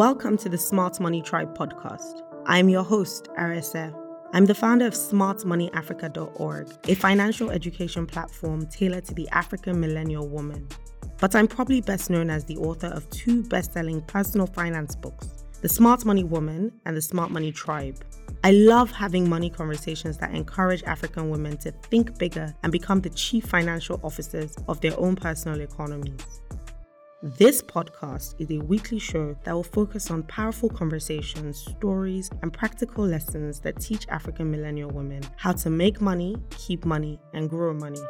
Welcome to the Smart Money Tribe podcast. I'm your host, Arese. I'm the founder of smartmoneyafrica.org, a financial education platform tailored to the African millennial woman. But I'm probably best known as the author of two best selling personal finance books The Smart Money Woman and The Smart Money Tribe. I love having money conversations that encourage African women to think bigger and become the chief financial officers of their own personal economies. This podcast is a weekly show that will focus on powerful conversations, stories, and practical lessons that teach African millennial women how to make money, keep money, and grow money.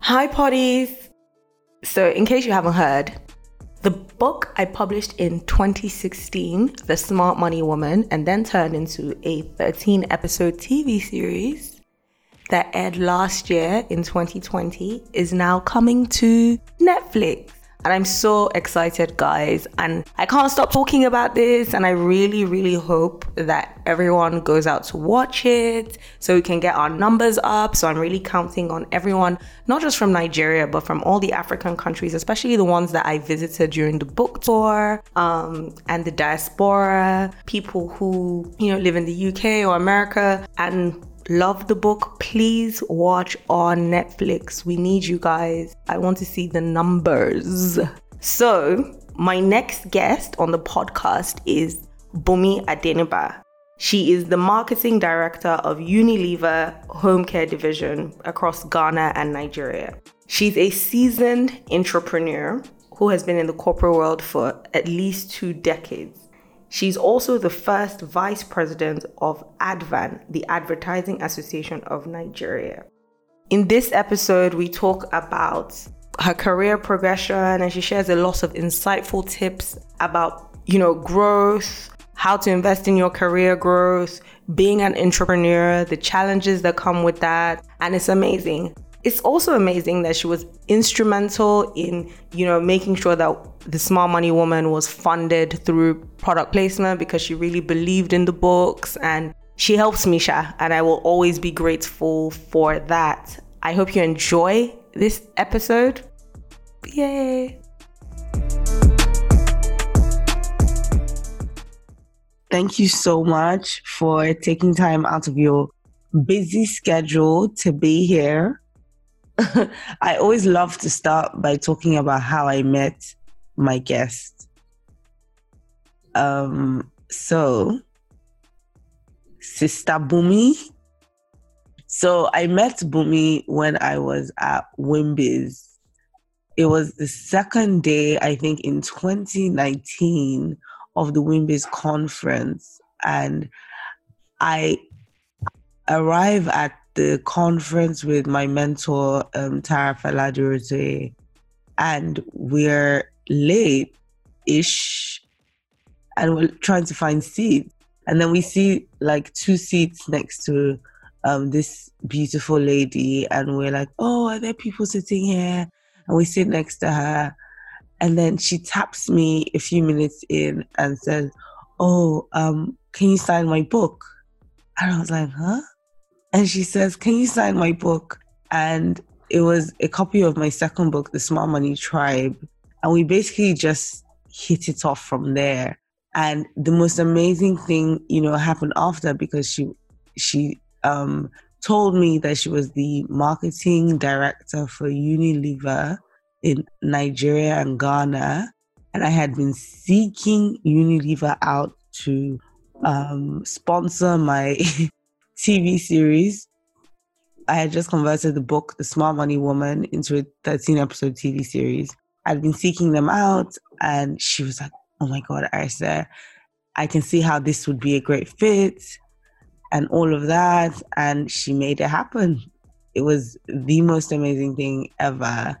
Hi, potties! So, in case you haven't heard, the book I published in 2016, The Smart Money Woman, and then turned into a 13 episode TV series that aired last year in 2020, is now coming to Netflix. And I'm so excited, guys. And I can't stop talking about this. And I really, really hope that everyone goes out to watch it so we can get our numbers up. So I'm really counting on everyone, not just from Nigeria, but from all the African countries, especially the ones that I visited during the book tour um, and the diaspora, people who, you know, live in the UK or America and love the book, please watch on Netflix. We need you guys. I want to see the numbers. So, my next guest on the podcast is Bunmi Adeniba. She is the marketing director of Unilever Home Care Division across Ghana and Nigeria. She's a seasoned intrapreneur who has been in the corporate world for at least two decades. She's also the first vice president of ADVAN, the Advertising Association of Nigeria. In this episode, we talk about her career progression and she shares a lot of insightful tips about, you know, growth, how to invest in your career growth, being an intrapreneur, the challenges that come with that. And it's amazing. It's also amazing that she was instrumental in, you know, making sure that the Smart Money Woman was funded through product placement because she really believed in the books and she helps Misha and I will always be grateful for that. I hope you enjoy this episode. Yay! Thank you so much for taking time out of your busy schedule to be here. I always love to start by talking about how I met my guest. Um, so, Sister Bunmi. So I met Bunmi when I was at Wimbiz. It was the second day, I think, in 2019 of the Wimbiz conference. And I arrived at the conference with my mentor, um, Tara Fela-Durotoye, and we're late ish and we're trying to find seats. And then we see like two seats next to um, this beautiful lady, and we're like, oh, are there people sitting here? And we sit next to her. And then she taps me a few minutes in and says, oh, um, can you sign my book? And I was like, huh? And she says, Can you sign my book? And it was a copy of my second book, The Smart Money Tribe. And we basically just hit it off from there. And the most amazing thing, you know, happened after because she she um told me that she was the marketing director for Unilever in Nigeria and Ghana. And I had been seeking Unilever out to um, sponsor my TV series. I had just converted the book, The Smart Money Woman, into a 13 episode TV series. I'd been seeking them out, and she was like, Oh my God, Arese, I can see how this would be a great fit, and all of that. And she made it happen. It was the most amazing thing ever.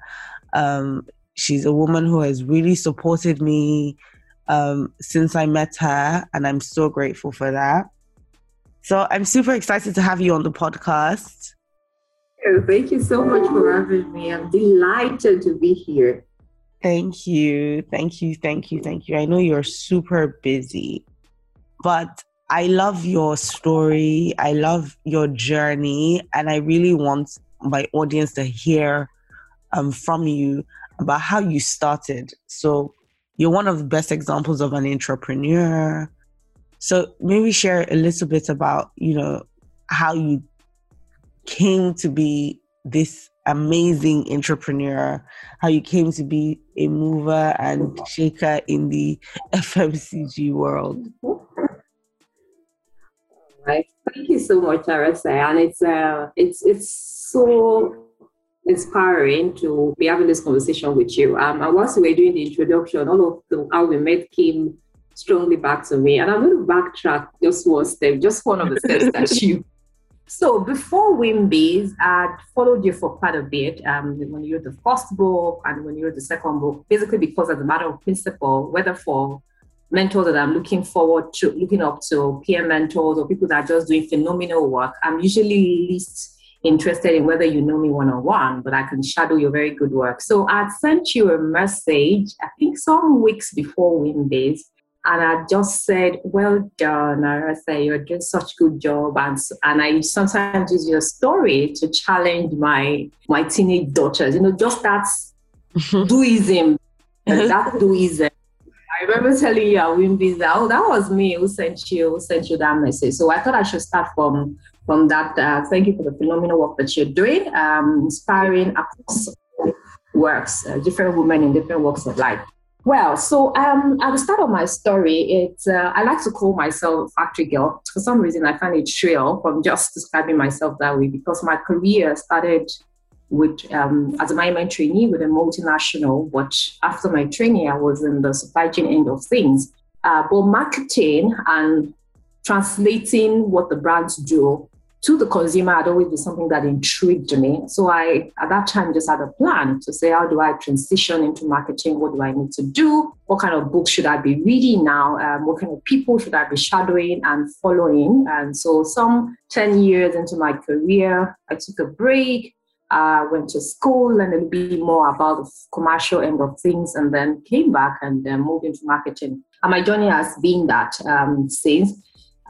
Um, she's a woman who has really supported me um, since I met her, and I'm so grateful for that. So I'm super excited to have you on the podcast. Oh, thank you so much for having me. I'm delighted to be here. Thank you. Thank you. Thank you. Thank you. I know you're super busy, but I love your story. I love your journey. And I really want my audience to hear um, from you about how you started. So, you're one of the best examples of an intrapreneur. So, maybe share a little bit about, you know, how you came to be this amazing intrapreneur, how you came to be a mover and shaker in the FMCG world. Right. Thank you so much, Arese. And it's uh, it's it's so inspiring to be having this conversation with you. Um, and once we were doing the introduction, all of the, how we met came strongly back to me. And I'm going to backtrack just one step, just one of the steps that you so before Wimbiz, I'd followed you for quite a bit. Um, when you wrote the first book and when you wrote the second book, basically because as a matter of principle, whether for mentors that I'm looking forward to, looking up to, peer mentors or people that are just doing phenomenal work, I'm usually least interested in whether you know me one on one, but I can shadow your very good work. So I'd sent you a message, I think some weeks before Wimbiz, and I just said, "Well done, Arese. You're doing such a good job." And and I sometimes use your story to challenge my my teenage daughters. You know, just that doism, that doism. I remember telling you at Wimbiz that oh, that was me who sent you who sent you that message. So I thought I should start from from that. Uh, thank you for the phenomenal work that you're doing, um, inspiring across works, uh, different women in different walks of life. Well, so um, at the start of my story, it's uh, I like to call myself factory girl. For some reason, I find it shrill from just describing myself that way because my career started with um, as a management trainee with a multinational. But after my training, I was in the supply chain end of things. Uh, but marketing and translating what the brands do to the consumer had always been something that intrigued me. So I, at that time, just had a plan to say, how do I transition into marketing? What do I need to do? What kind of books should I be reading now? Um, what kind of people should I be shadowing and following? And so, some 10 years into my career, I took a break. Uh, went to school, learned a little bit more about the commercial end of things, and then came back and then moved into marketing. And my journey has been that um, since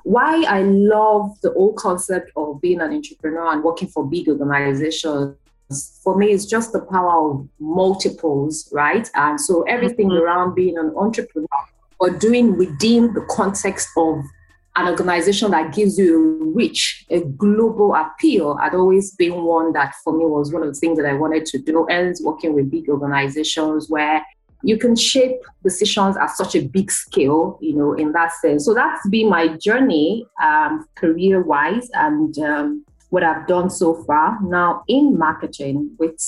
why I love the whole concept of being an intrapreneur and working for big organizations for me it's just the power of multiples right and so everything mm-hmm. around being an intrapreneur or doing within the context of an organization that gives you a reach, a global appeal had always been one that for me was one of the things that I wanted to do. And working with big organizations where you can shape decisions at such a big scale, you know, in that sense. So that's been my journey, um, career wise, and um, what I've done so far now in marketing with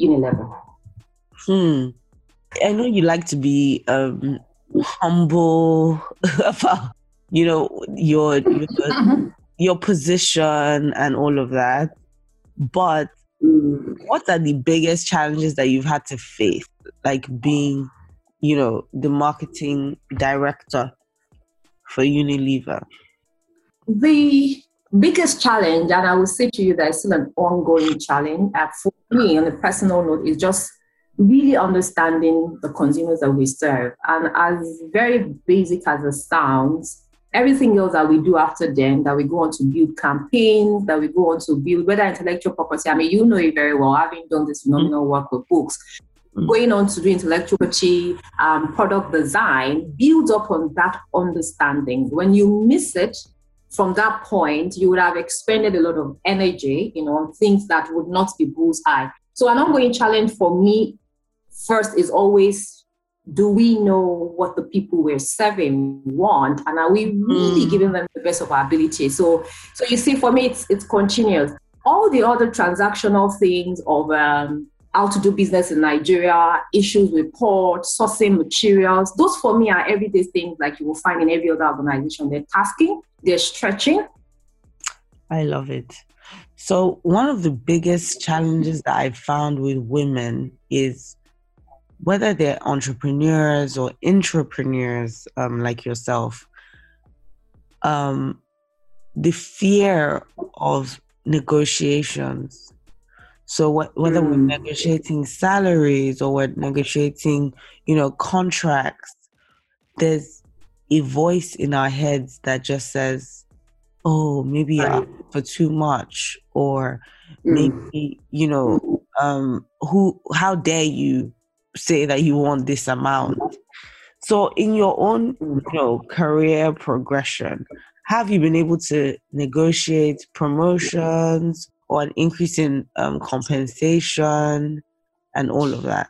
Unilever. Hmm. I know you like to be um, humble about, you know, your your, mm-hmm. your position and all of that, but mm. what are the biggest challenges that you've had to face like being, you know, the marketing director for Unilever? The biggest challenge, and I will say to you that it's still an ongoing challenge uh, for me on a personal note, is just really understanding the consumers that we serve. And as very basic as it sounds, everything else that we do after then, that we go on to build campaigns, that we go on to build, whether intellectual property, I mean, you know it very well, having done this phenomenal work with books. Mm. going on to do intellectual property, um, product design, builds upon that understanding. When you miss it from that point, you would have expended a lot of energy, you know, on things that would not be bullseye. So an ongoing challenge for me first is always do we know what the people we're serving want and are we really mm. giving them the best of our ability so so you see for me it's it's continuous all the other transactional things of um, how to do business in Nigeria, issues with port, sourcing materials. Those for me are everyday things like you will find in every other organization. They're tasking, they're stretching. I love it. So, one of the biggest challenges that I found with women is whether they're entrepreneurs or intrapreneurs um, like yourself, um, the fear of negotiations so wh- whether mm. we're negotiating salaries or we're negotiating, you know, contracts, there's a voice in our heads that just says, "Oh, maybe right. for too much," or mm. maybe you know, um, who? How dare you say that you want this amount? So, in your own, you know, career progression, have you been able to negotiate promotions or an increase in um, compensation and all of that?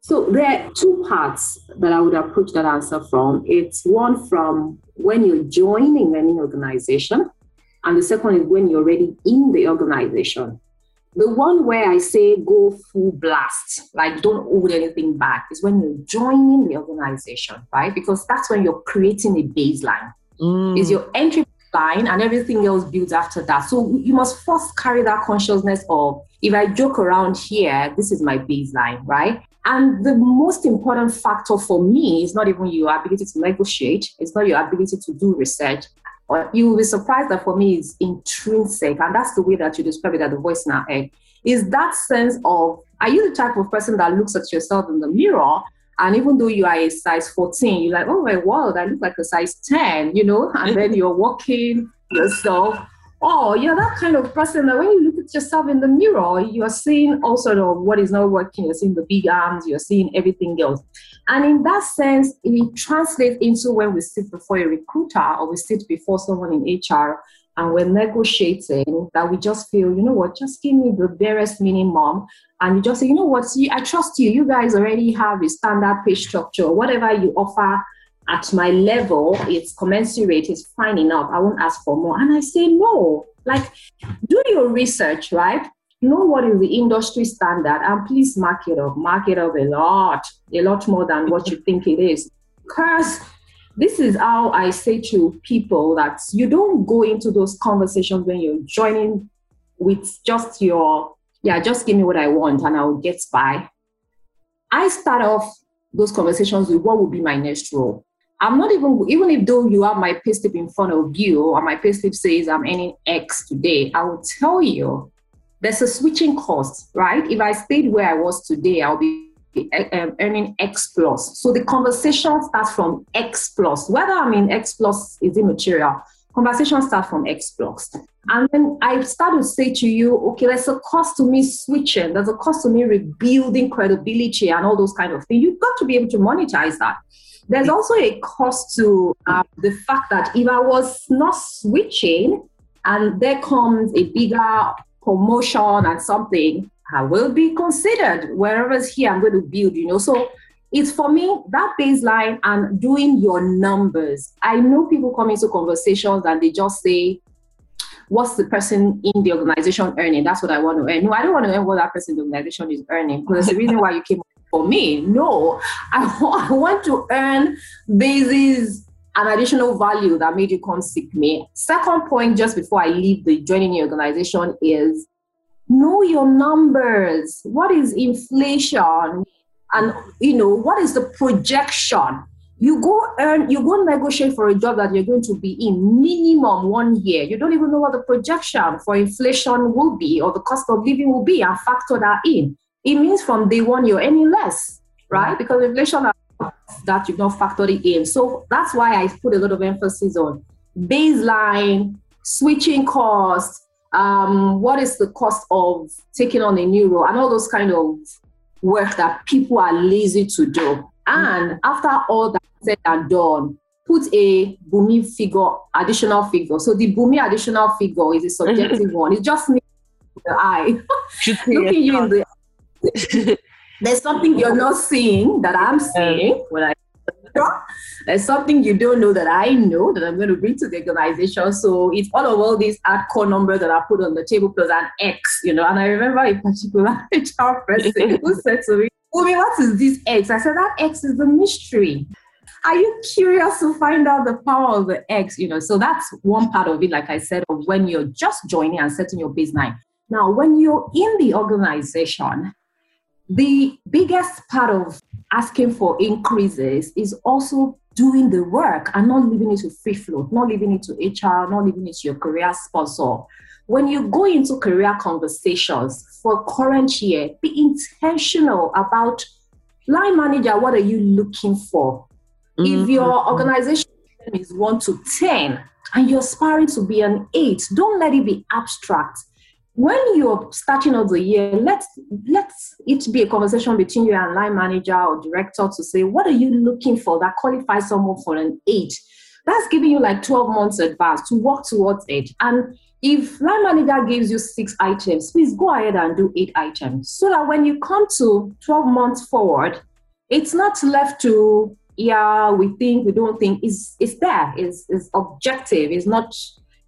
So there are two parts that I would approach that answer from. It's one from when you're joining any organization, and the second is when you're already in the organization. The one where I say go full blast, like don't hold anything back, is when you're joining the organization, right? Because that's when you're creating a baseline. Mm. Is your entry line and everything else builds after that. So you must first carry that consciousness of if I joke around here, this is my baseline, right? And the most important factor for me is not even your ability to negotiate, it's not your ability to do research. You will be surprised that for me is intrinsic, and that's the way that you describe it at the voice in our head. Is that sense of are you the type of person that looks at yourself in the mirror and even though you are a size 14, you're like, oh my world, I look like a size 10, you know, and then you're walking yourself. Oh, you're that kind of person that when you look at yourself in the mirror, you are seeing all sort of what is not working. You're seeing the big arms, you're seeing everything else. And in that sense, it translates into when we sit before a recruiter or we sit before someone in HR and we're negotiating that we just feel, you know what, just give me the barest minimum. And you just say, you know what, see, I trust you. You guys already have a standard pay structure. Whatever you offer at my level, it's commensurate, it's fine enough. I won't ask for more. And I say, no, like, do your research, right? Know what is the industry standard and please mark it up. Mark it up a lot, a lot more than what you think it is. Because this is how I say to people that you don't go into those conversations when you're joining with just your, yeah, just give me what I want and I'll get by. I start off those conversations with what would be my next role. I'm not even, even if though you have my payslip in front of you or my payslip says I'm earning X today, I will tell you there's a switching cost, right? If I stayed where I was today, I'll be earning X plus. So the conversation starts from X plus. Whether I mean X plus is immaterial, conversation starts from X plus. And then I start to say to you, okay, there's a cost to me switching, there's a cost to me rebuilding credibility and all those kind of things. You've got to be able to monetize that. There's also a cost to uh, the fact that if I was not switching and there comes a bigger promotion and something, I will be considered wherever's here I'm going to build, you know. So it's for me that baseline and doing your numbers. I know people come into conversations and they just say, What's the person in the organization earning? That's what I want to earn. No, I don't want to earn what that person in the organization is earning because the reason why you came for me. No, I, I want to earn basis an additional value that made you come seek me. Second point, just before I leave the joining the organization, is know your numbers. What is inflation? And you know, what is the projection? You go earn, you go negotiate for a job that you're going to be in minimum one year. You don't even know what the projection for inflation will be or the cost of living will be and factor that in. It means from day one you're any less, right? Because inflation that you've not factored it in. So that's why I put a lot of emphasis on baseline, switching costs, um, what is the cost of taking on a new role and all those kind of work that people are lazy to do. And mm-hmm. after all that said and done, put a Bunmi figure, additional figure. So the Bunmi additional figure is a subjective one. It just means the eye. Looking you in the there's something you're not seeing that I'm seeing when I there's something you don't know that I know that I'm going to bring to the organization. So it's all of all these hardcore numbers that I put on the table plus an X, you know. And I remember a particular HR person who said to me, Umi, what is this X? I said, that X is the mystery. Are you curious to find out the power of the X? You know, so that's one part of it, like I said, of when you're just joining and setting your baseline. Now, when you're in the organization, the biggest part of asking for increases is also doing the work and not leaving it to free float, not leaving it to HR, not leaving it to your career sponsor. When you go into career conversations for current year, be intentional about line manager, what are you looking for? Mm-hmm. If your organization is one to 10 and you're aspiring to be an eight, don't let it be abstract. When you're starting of the year, let's let it be a conversation between you and line manager or director to say, what are you looking for that qualifies someone for an eight? That's giving you like 12 months advance to work towards it. And if line manager gives you six items, please go ahead and do eight items so that when you come to 12 months forward, it's not left to yeah, we think, we don't think, is is there, is is objective, is not,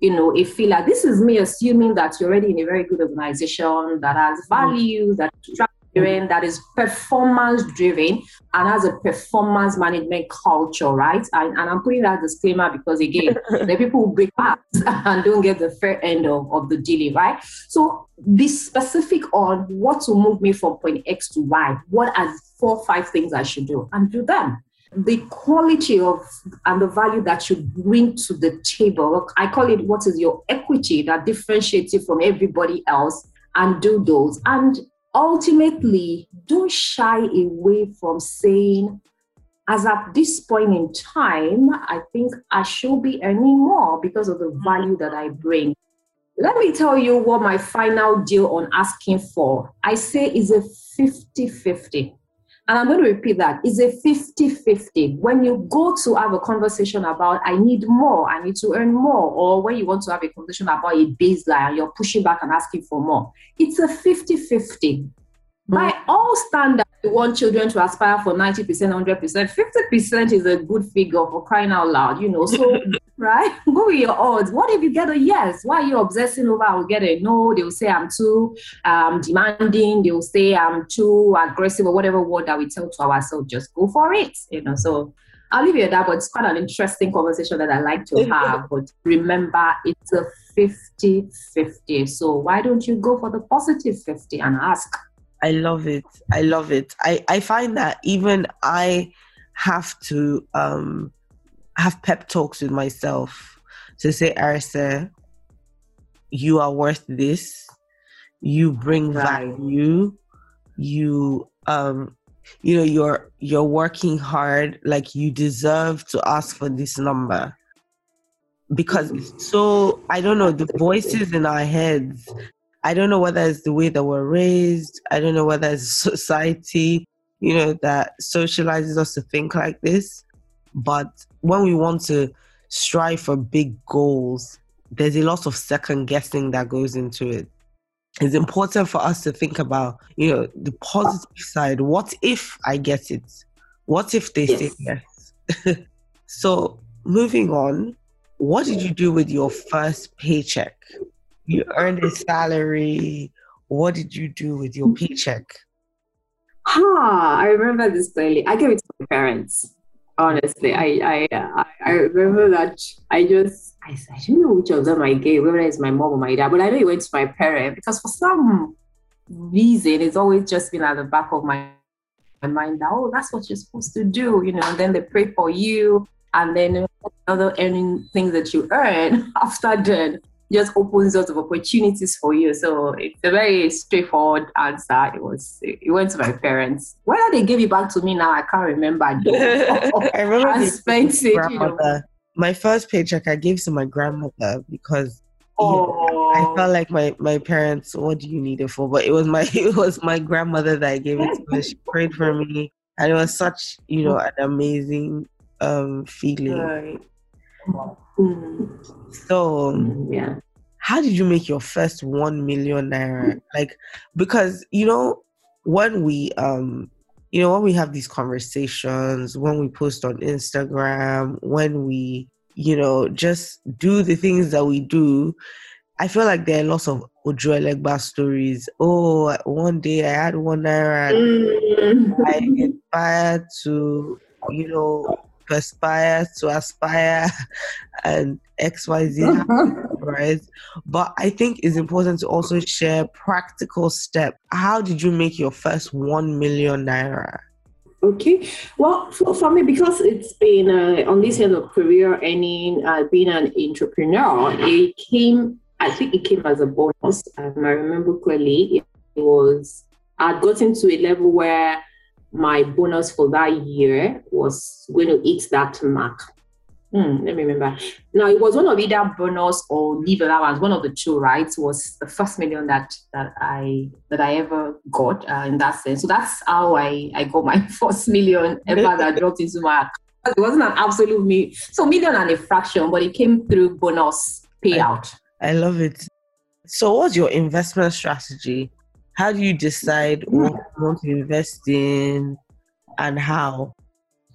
you know, a filler. This is me assuming that you're already in a very good organization that has mm. values, that transparent, that is performance driven and has a performance management culture, right? And, and I'm putting that disclaimer because again, the people who break up and don't get the fair end of, of the deal, right? So be specific on what will move me from point X to Y. What are four, five things I should do and do them the quality of and the value that you bring to the table. I call it what is your equity that differentiates you from everybody else and do those. And ultimately, don't shy away from saying, as at this point in time, I think I should be earning more because of the mm-hmm. value that I bring. Let me tell you what my final deal on asking for. I say is a 50 50 and I'm going to repeat that, is a 50 50. When you go to have a conversation about, I need more, I need to earn more, or when you want to have a conversation about a baseline, you're pushing back and asking for more, it's a 50 50. Mm. By all standards, we want children to aspire for 90%, 100%. 50% is a good figure for crying out loud, you know. So, right? Go with your odds. What if you get a yes? Why are you obsessing over I will get a no? They'll say I'm too um, demanding. They'll say I'm too aggressive or whatever word that we tell to ourselves. Just go for it, you know. So, I'll leave you at that, but it's quite an interesting conversation that I like to have. But remember, it's a 50 50. So, why don't you go for the positive 50 and ask? I love it. I love it. I, I find that even I have to um, have pep talks with myself to say, Arese, you are worth this. You bring right. value. You um you know you're you're working hard like you deserve to ask for this number because so i don't know the voices in our heads I don't know whether it's the way that we're raised. I don't know whether it's society, you know, that socializes us to think like this. But when we want to strive for big goals, there's a lot of second guessing that goes into it. It's important for us to think about, you know, the positive side. What if I get it? What if they yes. say yes? so, moving on, what did you do with your first paycheck? you earned a salary. What did you do with your paycheck? Ah, I remember this clearly. I gave it to my parents. Honestly, I I I remember that I just I, I don't know which of them I gave, whether it's my mom or my dad, but I know it went to my parent because for some reason it's always just been at the back of my, my mind that oh that's what you're supposed to do, you know, and then they pray for you and then other earning things that you earn after that just opens lots of opportunities for you. So it's a very straightforward answer. It was it went to my parents. Whether they gave it back to me now, I can't remember. I remember I spent it. You know. My first paycheck I gave to my grandmother because oh. I felt like my, my parents, what do you need it for? But it was my it was my grandmother that I gave it to. She prayed for me. And it was such, you know, an amazing um feeling. Right. Mm. So, yeah. How did you make your first 1 million naira? Like because you know when we um you know when we have these conversations, when we post on Instagram, when we you know just do the things that we do, I feel like there are lots of Ojuelegba stories. Oh, one day I had one naira mm. I inspired to, you know, to aspire to aspire and xyz right but i think it's important to also share practical step how did you make your first 1 million naira Okay. Well, for, for me, because it's been uh, on this end of career, any uh, being an intrapreneur, it came. I think it came as a bonus. Um, I remember clearly. It was I'd gotten to a level where my bonus for that year was going to hit that mark. Hmm, let me remember. Now it was one of either bonus or leave allowance, one of the two, right? Was the first million that that I that I ever got uh, in that sense. So that's how I I got my first million ever that dropped into my account. It wasn't an absolute me, so million and a fraction, but it came through bonus payout. I, I love it. So, what's your investment strategy? How do you decide what you want to invest in and how?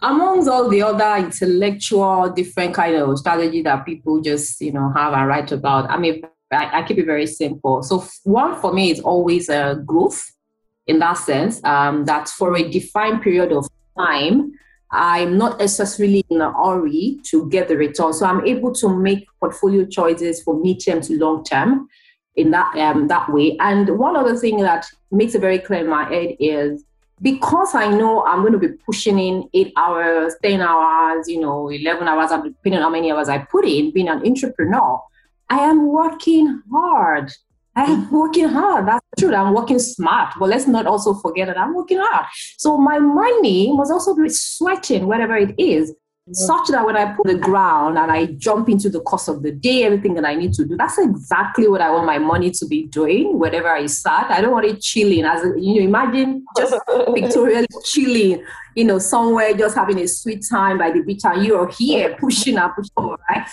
amongst all the other intellectual different kind of strategy that people just you know have and write about i mean i, I keep it very simple. So one for me is always a growth in that sense um, that for a defined period of time i'm not necessarily in a hurry to get the return. So i'm able to make portfolio choices for medium to long term in that um, that way and one other thing that makes it very clear in my head is because I know I'm going to be pushing in eight hours, 10 hours, you know, 11 hours, depending on how many hours I put in, being an intrapreneur, I am working hard. I am working hard. That's true. I'm working smart. But let's not also forget that I'm working hard. So my money must also be sweating, whatever it is such that when I put the ground and I jump into the course of the day, everything that I need to do, that's exactly what I want my money to be doing wherever I start. I don't want it chilling. As you know, imagine just pictorially chilling, you know, somewhere just having a sweet time by the beach, and you're here pushing and pushing, right?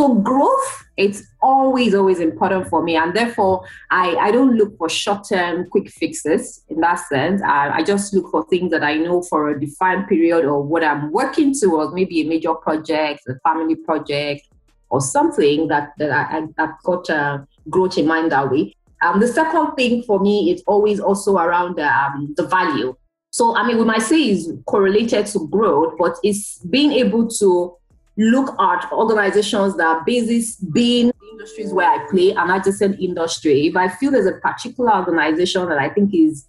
So growth, it's always, always important for me. And therefore, I, I don't look for short-term quick fixes in that sense. I, I just look for things that I know for a defined period or what I'm working towards, maybe a major project, a family project, or something that, that I, I've got uh, growth in mind that way. Um, the second thing for me is always also around um, the value. So, I mean, we might say is correlated to growth, but it's being able to look at organizations that are basis being industries where I play an adjacent industry. If I feel there's a particular organization that I think is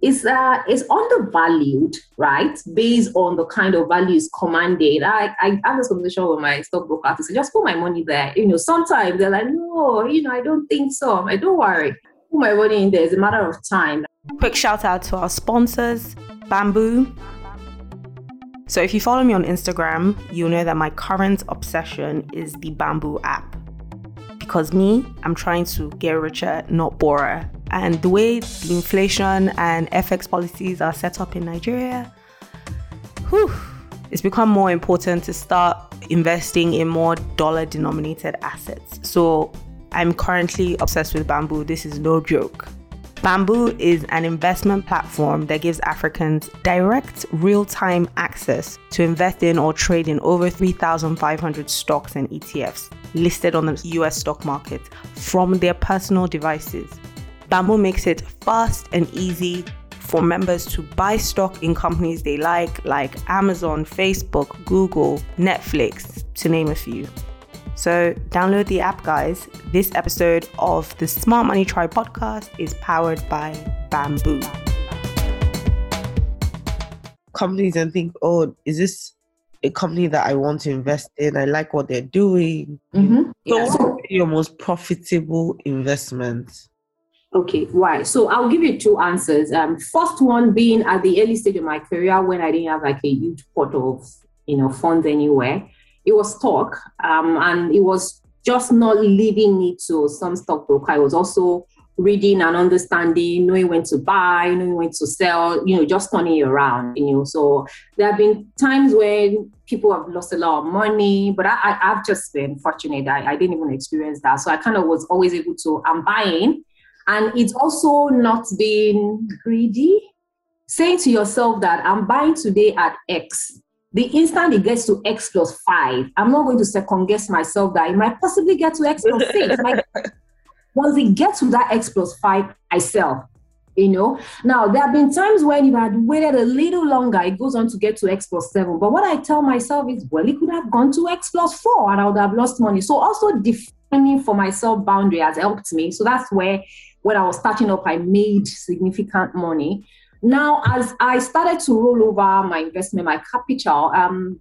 is uh, is undervalued, right? Based on the kind of values commanded. I, I have this conversation with my stockbroker to say, just put my money there. You know, sometimes they're like, no, you know, I don't think so. I'm like, don't worry. Put my money in there. It's a matter of time. Quick shout out to our sponsors, Bamboo, so if you follow me on Instagram, you'll know that my current obsession is the Bamboo app. Because me, I'm trying to get richer, not poorer. And the way the inflation and FX policies are set up in Nigeria, whew, it's become more important to start investing in more dollar denominated assets. So I'm currently obsessed with Bamboo. This is no joke. Bamboo is an investment platform that gives Africans direct, real time access to invest in or trade in over 3,500 stocks and ETFs listed on the US stock market from their personal devices. Bamboo makes it fast and easy for members to buy stock in companies they like, like Amazon, Facebook, Google, Netflix, to name a few. So, download the app, guys. This episode of the Smart Money Tribe podcast is powered by Bamboo. Companies and think, oh, is this a company that I want to invest in? I like what they're doing. Mm-hmm. So, yeah. what your most profitable investment? Okay, why? So I'll give you two answers. Um, first one being at the early stage of my career when I didn't have like a huge pot of you know funds anywhere it was stock, um, and it was just not leaving me to some stockbroker. I was also reading and understanding, knowing when to buy, knowing when to sell, you know, just turning around, you know. So there have been times when people have lost a lot of money, but I, I, have just been fortunate. I, I didn't even experience that. So I kind of was always able to, I'm buying. And it's also not being greedy. Saying to yourself that I'm buying today at X, the instant it gets to x plus five, I'm not going to second guess myself that it might possibly get to x plus six. like, once it gets to that x plus five, I sell. You know, now there have been times when if I had waited a little longer, it goes on to get to x plus seven. But what I tell myself is, well, it could have gone to x plus four and I would have lost money. So also defining for myself boundary has helped me. So that's where when I was starting up, I made significant money. Now, as I started to roll over my investment, my capital, um,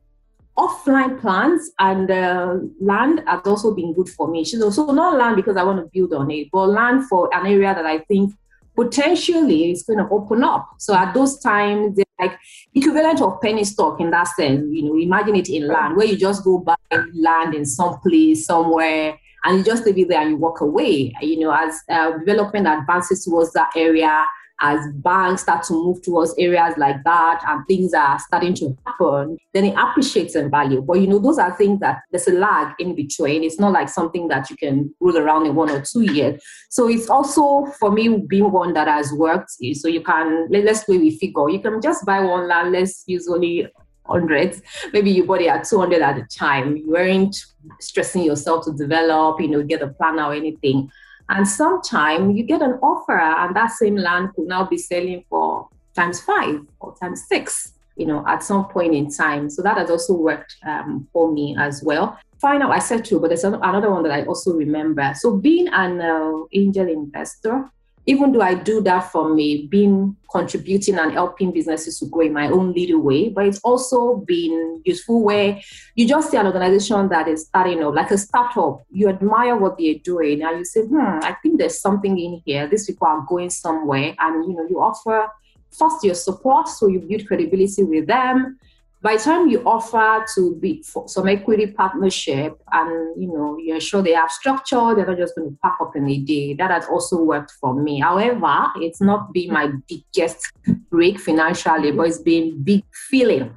offline plans and uh, land has also been good for me. So, so not land because I want to build on it, but land for an area that I think potentially is going to open up. So at those times, like equivalent of penny stock in that sense. You know, imagine it in land where you just go buy land in some place somewhere and you just leave it there and you walk away. You know, as uh, development advances towards that area, as banks start to move towards areas like that and things are starting to happen, then it appreciates in value. But you know, those are things that there's a lag in between. It's not like something that you can roll around in one or two years. So it's also for me being one that has worked. So you can let's play with figure. You can just buy one land, let's use only hundreds. Maybe you bought it at 200 at a time. You weren't stressing yourself to develop, you know, get a plan or anything. And sometime you get an offer, and that same land could now be selling for times five or times six, you know, at some point in time. So that has also worked um, for me as well. Final, I said two, but there's another one that I also remember. So being an uh, angel investor, even though I do that for me, being contributing and helping businesses to grow in my own little way, but it's also been useful where you just see an organization that is starting up, like a startup, you admire what they're doing and you say, hmm, I think there's something in here. These people are going somewhere. And you know, you offer first your support, so you build credibility with them by the time you offer to be some equity partnership and you know you're sure they have structure they're not just going to pack up in a day that has also worked for me however it's not been my biggest break financially but it's been big feeling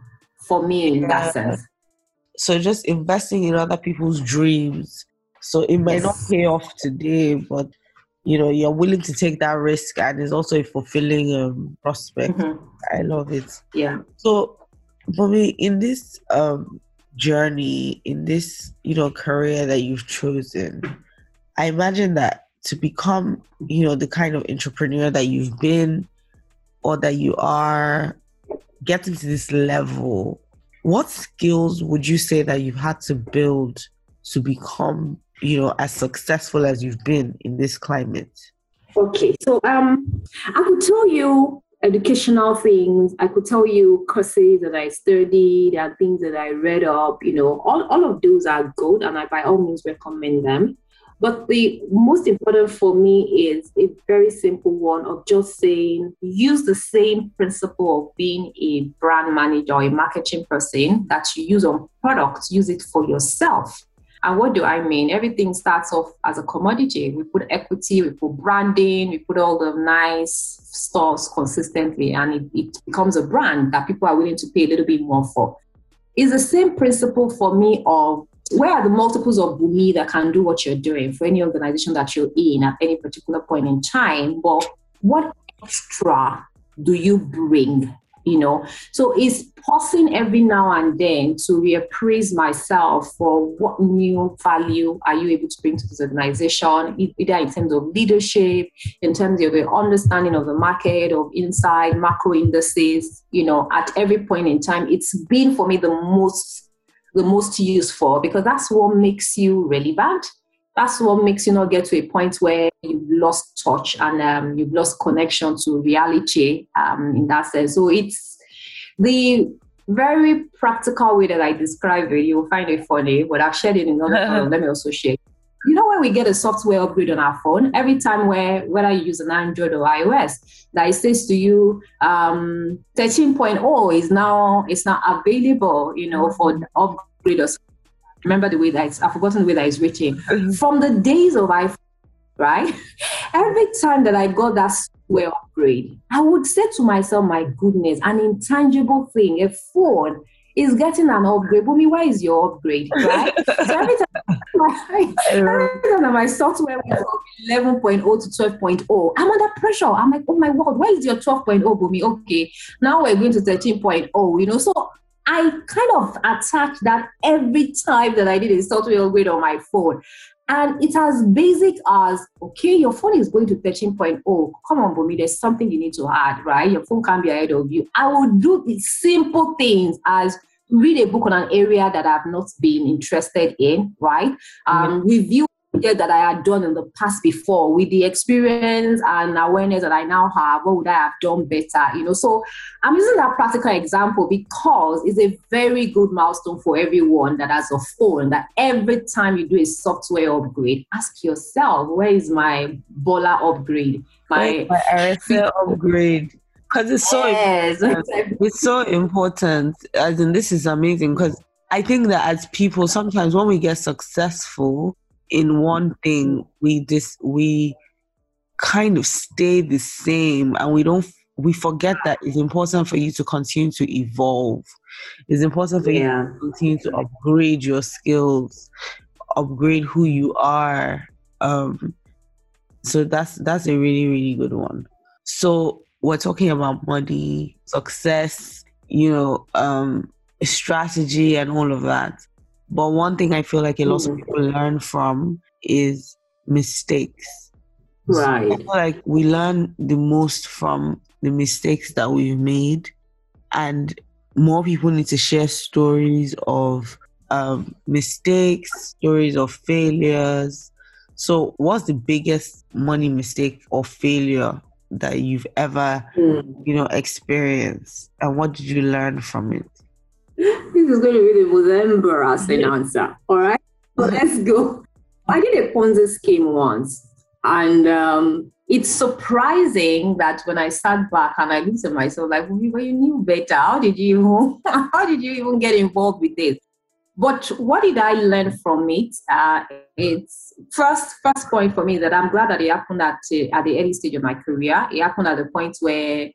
for me in yeah. that sense so just investing in other people's dreams so it may yes. not pay off today but you know you're willing to take that risk and it's also a fulfilling um, prospect mm-hmm. i love it yeah so for me in this um journey in this you know career that you've chosen i imagine that to become you know the kind of intrapreneur that you've been or that you are getting to this level what skills would you say that you've had to build to become you know as successful as you've been in this climate? Okay so um i could tell you educational things. I could tell you courses that I studied and things that I read up, you know, all, all of those are good and I by all means recommend them. But the most important for me is a very simple one of just saying use the same principle of being a brand manager or a marketing person that you use on products, use it for yourself. And what do I mean? Everything starts off as a commodity. We put equity, we put branding, we put all the nice stores consistently, and it, it becomes a brand that people are willing to pay a little bit more for. It's the same principle for me of where are the multiples of Bunmi that can do what you're doing for any organization that you're in at any particular point in time? But what extra do you bring you know. So it's pausing every now and then to reappraise myself for what new value are you able to bring to this organization either in terms of leadership in terms of the understanding of the market of inside macro indices you know at every point in time it's been for me the most the most useful because that's what makes you relevant that's what makes you not get to a point where you've lost touch and um, you've lost connection to reality um, in that sense. So it's the very practical way that I describe it. You'll find it funny, but I've shared it in another Let me also share. You know when we get a software upgrade on our phone, every time where whether you use an Android or iOS, that it says to you, um, 13.0 is now is now available, you know, for upgrade or remember the way that it's, I've forgotten the way that it's written. Mm-hmm. From the days of iPhone, right? Every time that I got that software upgrade, I would say to myself, my goodness, an intangible thing, a phone is getting an upgrade. Bunmi, why is your upgrade? Right? so every time, my, every time my software went from 11.0 to 12.0, I'm under pressure. I'm like, oh my God, why is your 12.0, Bunmi? Okay, now we're going to 13.0, you know. So I kind of attack that every time that I did a software upgrade on my phone. And it's as basic as okay, your phone is going to 13.0. Come on, Bunmi, there's something you need to add, right? Your phone can't be ahead of you. I will do the simple things as read a book on an area that I've not been interested in, right? Um, mm-hmm. Review that I had done in the past before with the experience and awareness that I now have, what would I have done better? You know, so I'm using that practical example because it's a very good milestone for everyone that has a phone. That every time you do a software upgrade, ask yourself, where is my Bola upgrade? My, my Arese upgrade. Because it's so yes. it's so important. As in, this is amazing because I think that as people, sometimes when we get successful, in one thing we just we kind of stay the same and we don't we forget that it's important for you to continue to evolve. It's important for yeah. you to continue to upgrade your skills upgrade who you are um so that's that's a really really good one. So we're talking about money success you know um strategy and all of that but one thing I feel like a lot mm. of people learn from is mistakes. Right. So I feel like we learn the most from the mistakes that we've made, and more people need to share stories of um, mistakes, stories of failures. So, what's the biggest money mistake or failure that you've ever, mm. you know, experienced, and what did you learn from it? This is going to be the most embarrassing answer. All right, so let's go. I did a Ponzi scheme once, and um, it's surprising that when I sat back and I looked at myself, like, well, you knew better. How did you? How did you even get involved with this? But what did I learn from it? Uh, it's first first point for me that I'm glad that it happened at uh, at the early stage of my career. It happened at the point where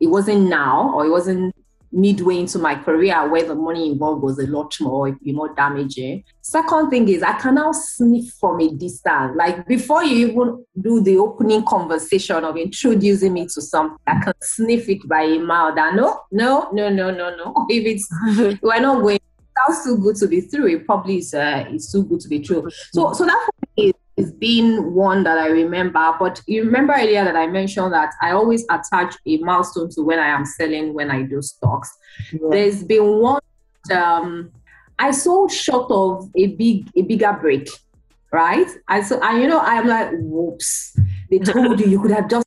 it wasn't now or it wasn't midway into my career where the money involved was a lot more, be more damaging. Second thing is I can now sniff from a distance. Like before you even do the opening conversation of introducing me to something, I can sniff it by a mile that no, no, no, no, no, no. If it's we're not going sounds too good to be true. It probably is uh, it's too good to be true. So so that is it's been one that I remember. But you remember earlier that I mentioned that I always attach a milestone to when I am selling when I do stocks. Yeah. There's been one um, I sold short of a big a bigger break, right? I so and you know I'm like, whoops. They told you you could have just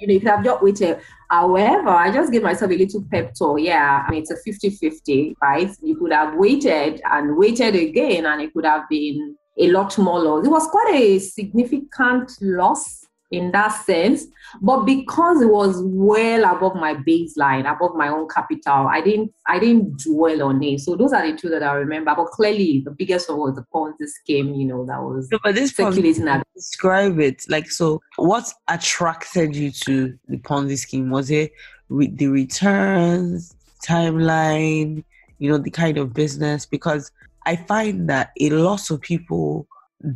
you know, you could have just waited. However, I just gave myself a little pep talk. Yeah, I mean, it's a 50 50, right? You could have waited and waited again, and it could have been a lot more loss. It was quite a significant loss in that sense, but because it was well above my baseline, above my own capital, I didn't I didn't dwell on it. So those are the two that I remember. But clearly, the biggest one was the Ponzi scheme. You know, that was no, but this circulating. Ponzi, describe it like so. What attracted you to the Ponzi scheme? Was it with the returns, timeline? You know, the kind of business because I find that a lot of people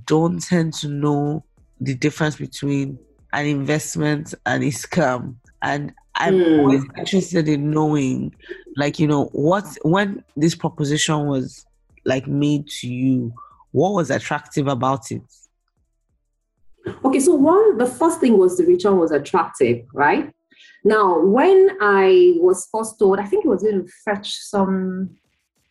don't tend to know the difference between an investment and a scam. And I'm mm. always interested in knowing, like, you know, what when this proposition was like made to you, what was attractive about it? Okay, so one, the first thing was the return was attractive, right? Now, when I was first told, I think it was going to fetch some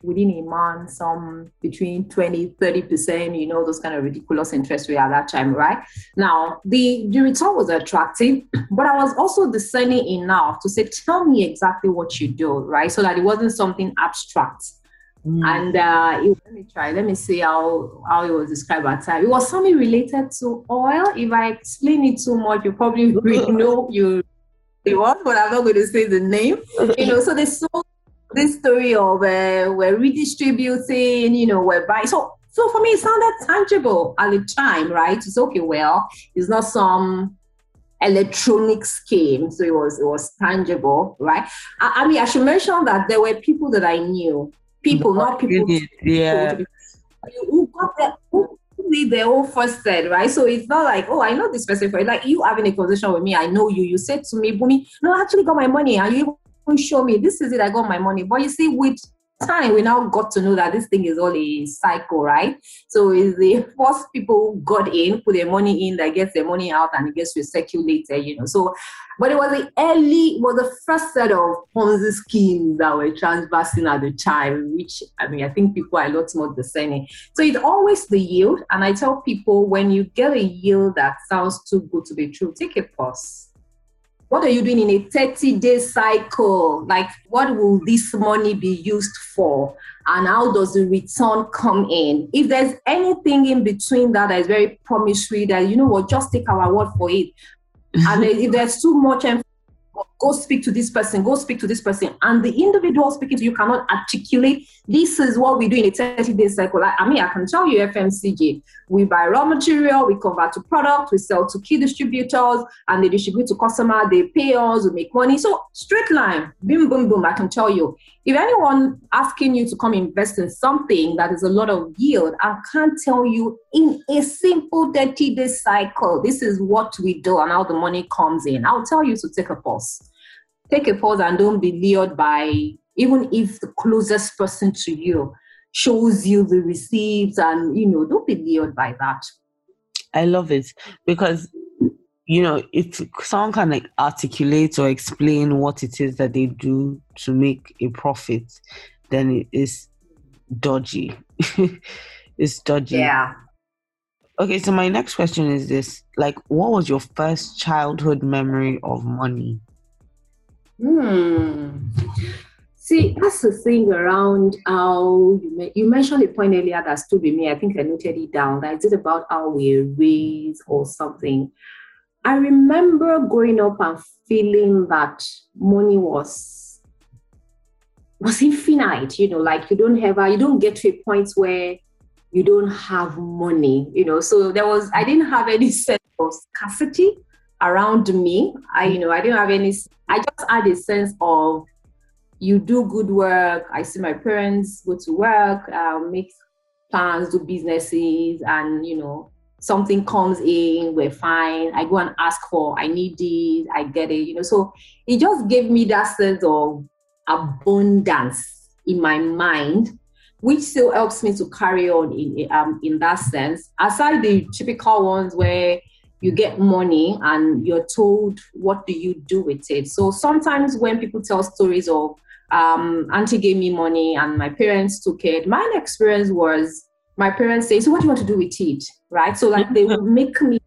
within a month, some between 20, 30%, you know, those kind of ridiculous interest rate at that time, right? Now, the, the return was attractive, but I was also discerning enough to say, tell me exactly what you do, right? So that it wasn't something abstract. Mm. And uh, it, let me try, let me see how, how it was described at time. It was something related to oil. If I explain it too much, you probably know you what, but I'm not going to say the name. You know, so they sold this story of uh, we're redistributing, you know, we're buying. So, so for me, it sounded tangible at the time, right? It's okay. Well, it's not some electronic scheme, so it was it was tangible, right? I, I mean, I should mention that there were people that I knew, people, not people, yeah, who got their who made their own first said, right? So it's not like, oh, I know this person for like you having a conversation with me, I know you. You said to me, Bunmi, no, I actually got my money. Are you show me this is it i got my money but you see with time we now got to know that this thing is all a cycle, right? So it's the first people who got in, put their money in, that gets their money out and it gets recirculated, you know. So but it was the early, was the first set of Ponzi schemes that were transversing at the time, which I mean, I think people are a lot more discerning. So it's always the yield. And I tell people when you get a yield that sounds too good to be true, take a pause. What are you doing in a 30 day cycle? Like, what will this money be used for? And how does the return come in? If there's anything in between that that is very promissory, that you know what, just take our word for it and if there's too much go speak to this person, go speak to this person. And the individual speaking to you cannot articulate, this is what we do in a 30 day cycle. I mean, I can tell you FMCG, we buy raw material, we convert to product, we sell to key distributors, and they distribute to customer, they pay us, we make money. So straight line, boom, boom, boom, I can tell you. If anyone asking you to come invest in something that is a lot of yield, I can't tell you in a simple 30 day cycle, this is what we do and how the money comes in. I'll tell you to take a pause take a pause and don't be lured by even if the closest person to you shows you the receipts and you know don't be lured by that. I love it because you know if someone can like articulate or explain what it is that they do to make a profit then it is dodgy. It's dodgy. Yeah. Okay so my next question is this. Like what was your first childhood memory of money Hmm. See, that's the thing around how you, you mentioned a point earlier that stood with me. I think I noted it down. That is about how we raise or something. I remember growing up and feeling that money was was infinite. You know, like you don't ever, you don't get to a point where you don't have money. You know, so there was I didn't have any sense of scarcity around me. I, you know, I didn't have any, I just had a sense of you do good work. I see my parents go to work, uh, make plans, do businesses, and, you know, something comes in, we're fine. I go and ask for, I need this, I get it, you know. So it just gave me that sense of abundance in my mind, which still helps me to carry on in um, in that sense. Aside the typical ones where you get money and you're told what do you do with it. So sometimes when people tell stories of um, auntie gave me money and my parents took it my experience was my parents say so what do you want to do with it? Right? So like they will make me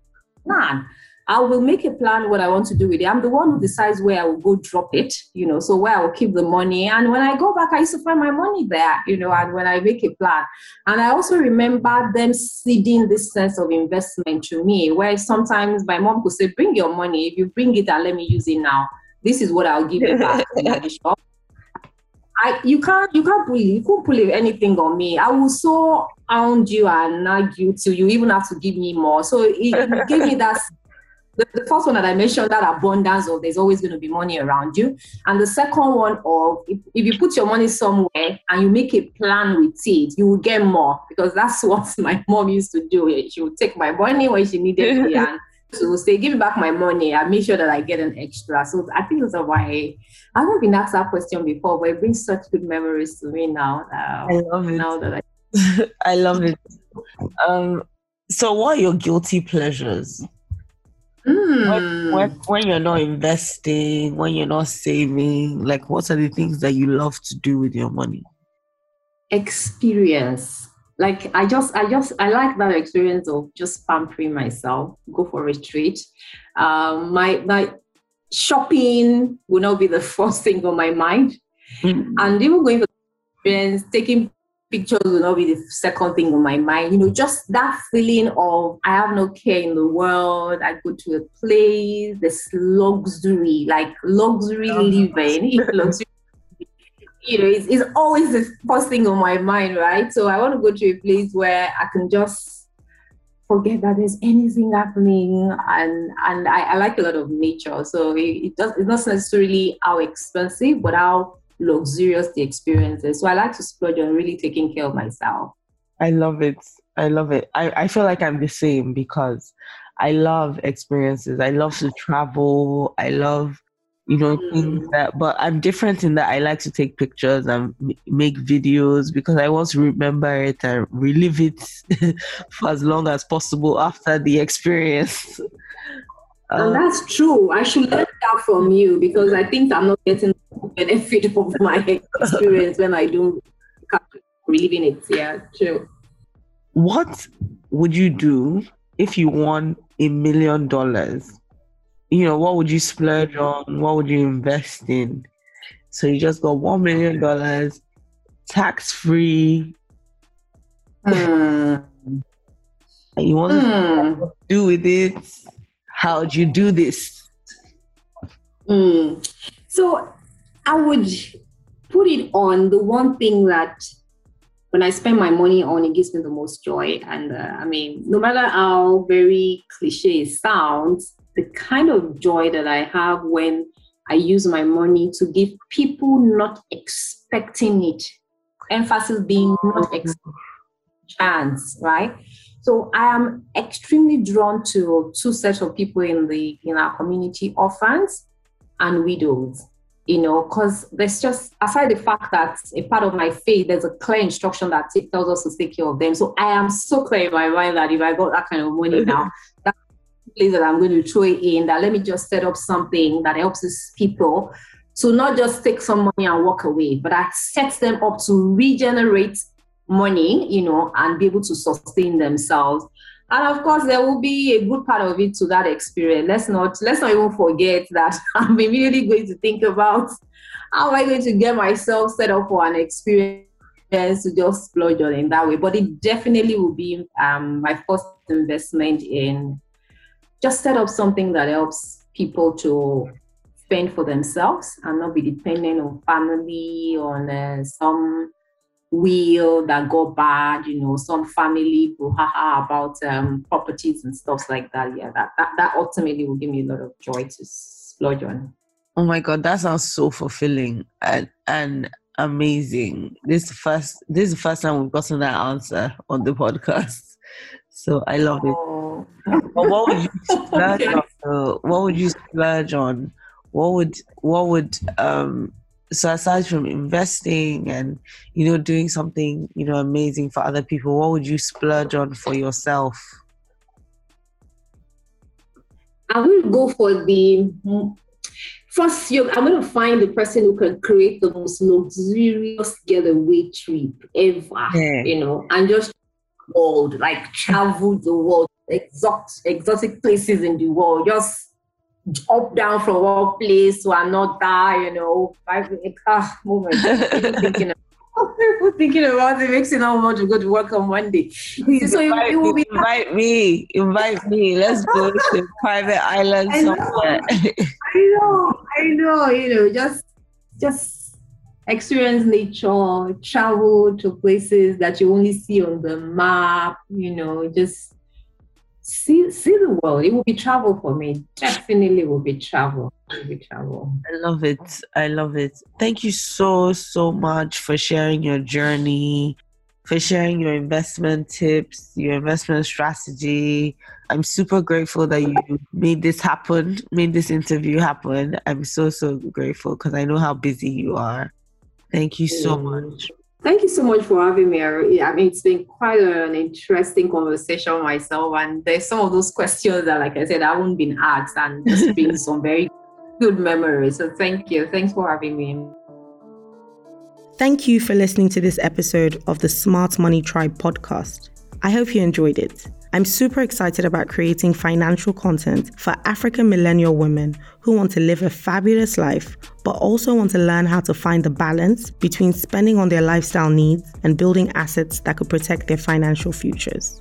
plan I will make a plan what I want to do with it. I'm the one who decides where I will go drop it, you know, so where I will keep the money. And when I go back, I used to find my money there, you know, and when I make a plan. And I also remember them seeding this sense of investment to me, where sometimes my mom would say, Bring your money. If you bring it and let me use it now, this is what I'll give you back at the shop. I, you can't you can't pull you can't pull anything on me. I will so hound you and nag you till you even have to give me more. So it, it gave me that the, the, first one that I mentioned, that abundance of there's always going to be money around you. And the second one of if, if you put your money somewhere and you make a plan with it, you will get more because that's what my mom used to do. She would take my money when she needed it and she would say, give me back my money. I make sure that I get an extra. So I think that's why I haven't been asked that question before, but it brings such good memories to me now. Uh, I love it. Now that I, I love it. Um, so what are your guilty pleasures? Mm. When, when, when, you're not investing, when you're not saving, like what are the things that you love to do with your money? Experience. Like I just, I just, I like that experience of just pampering myself. Go for a retreat. Um, my my shopping will not be the first thing on my mind, mm-hmm. and even going for experience, taking pictures will not be the second thing on my mind. You know, just that feeling of I have no care in the world. I go to a place, this luxury, like luxury oh, living, luxury. You know, it's, it's always the first thing on my mind, right? So I want to go to a place where I can just forget that there's anything happening and and I, I like a lot of nature so it, it does it's not necessarily how expensive but how luxurious the experience is. So I like to splurge on really taking care of myself. I love it. I love it. I, I feel like I'm the same because I love experiences. I love to travel. I love you know things Mm. that but i'm different in that i like to take pictures and make videos because i want to remember it and relive it for as long as possible after the experience And Um, that's true. I should learn that from you because I think I'm not getting the benefit of my experience when I do reliving it. Yeah, true. what would you do if you won a million dollars you know what would you splurge on what would you invest in so you just got one million dollars tax free and you want to Hmm. do with it how would you do this Hmm. So I would put it on the one thing that when I spend my money on, it gives me the most joy. And uh, I mean, no matter how very cliche it sounds, the kind of joy that I have when I use my money to give people not expecting it, emphasis being not expecting chance, right? So I am extremely drawn to two sets of people in the in our community, orphans and widows. You know, because there's just aside the fact that a part of my faith, there's a clear instruction that it tells us to take care of them. So I am so clear in my mind that if I got that kind of money now, that's the place that I'm going to throw it in. That let me just set up something that helps these people to not just take some money and walk away, but I set them up to regenerate money, you know, and be able to sustain themselves. And of course, there will be a good part of it to that experience. Let's not let's not even forget that I'm immediately going to think about how am I going to get myself set up for an experience to just splurge on in that way. But it definitely will be um, my first investment in just set up something that helps people to spend for themselves and not be dependent on family, on uh, some will that go bad, you know, some family brouhaha about um, properties and stuff like that. Yeah, that, that that ultimately will give me a lot of joy to splurge on. oh my god that sounds so fulfilling and and amazing this is the first this is the first time we've gotten that answer on the podcast so i love it Oh. But what would you splurge Okay. on? What would you splurge on? What would what would um so aside from investing and you know doing something you know amazing for other people, what would you splurge on for yourself? I will go for the first. You, I'm going to find the person who can create the most luxurious getaway trip ever. Yeah. You know, and just world like travel the world, exotic exotic places in the world, just up down from one place to another. You know, five ah moment. Thinking. About, thinking about it makes you not want to go to work on Monday. Please So it- invite, it will me, be- invite me, invite me. Let's go to private island I know. somewhere. I know, I know, you know, just just experience nature, travel to places that you only see on the map, you know, just see see the world. It will be travel for me. Definitely will be travel. Will be travel. I love it. I love it. Thank you so, so much for sharing your journey, for sharing your investment tips, your investment strategy. I'm super grateful that you made this happen, made this interview happen. I'm so, so grateful because I know how busy you are. Thank you so Mm. much. Thank you so much for having me. I mean, it's been quite an interesting conversation myself, and there's some of those questions that, like I said, I haven't been asked, and just been some very good memories. So thank you. Thanks for having me. Thank you for listening to this episode of the Smart Money Tribe podcast. I hope you enjoyed it. I'm super excited about creating financial content for African millennial women who want to live a fabulous life, but also want to learn how to find the balance between spending on their lifestyle needs and building assets that could protect their financial futures.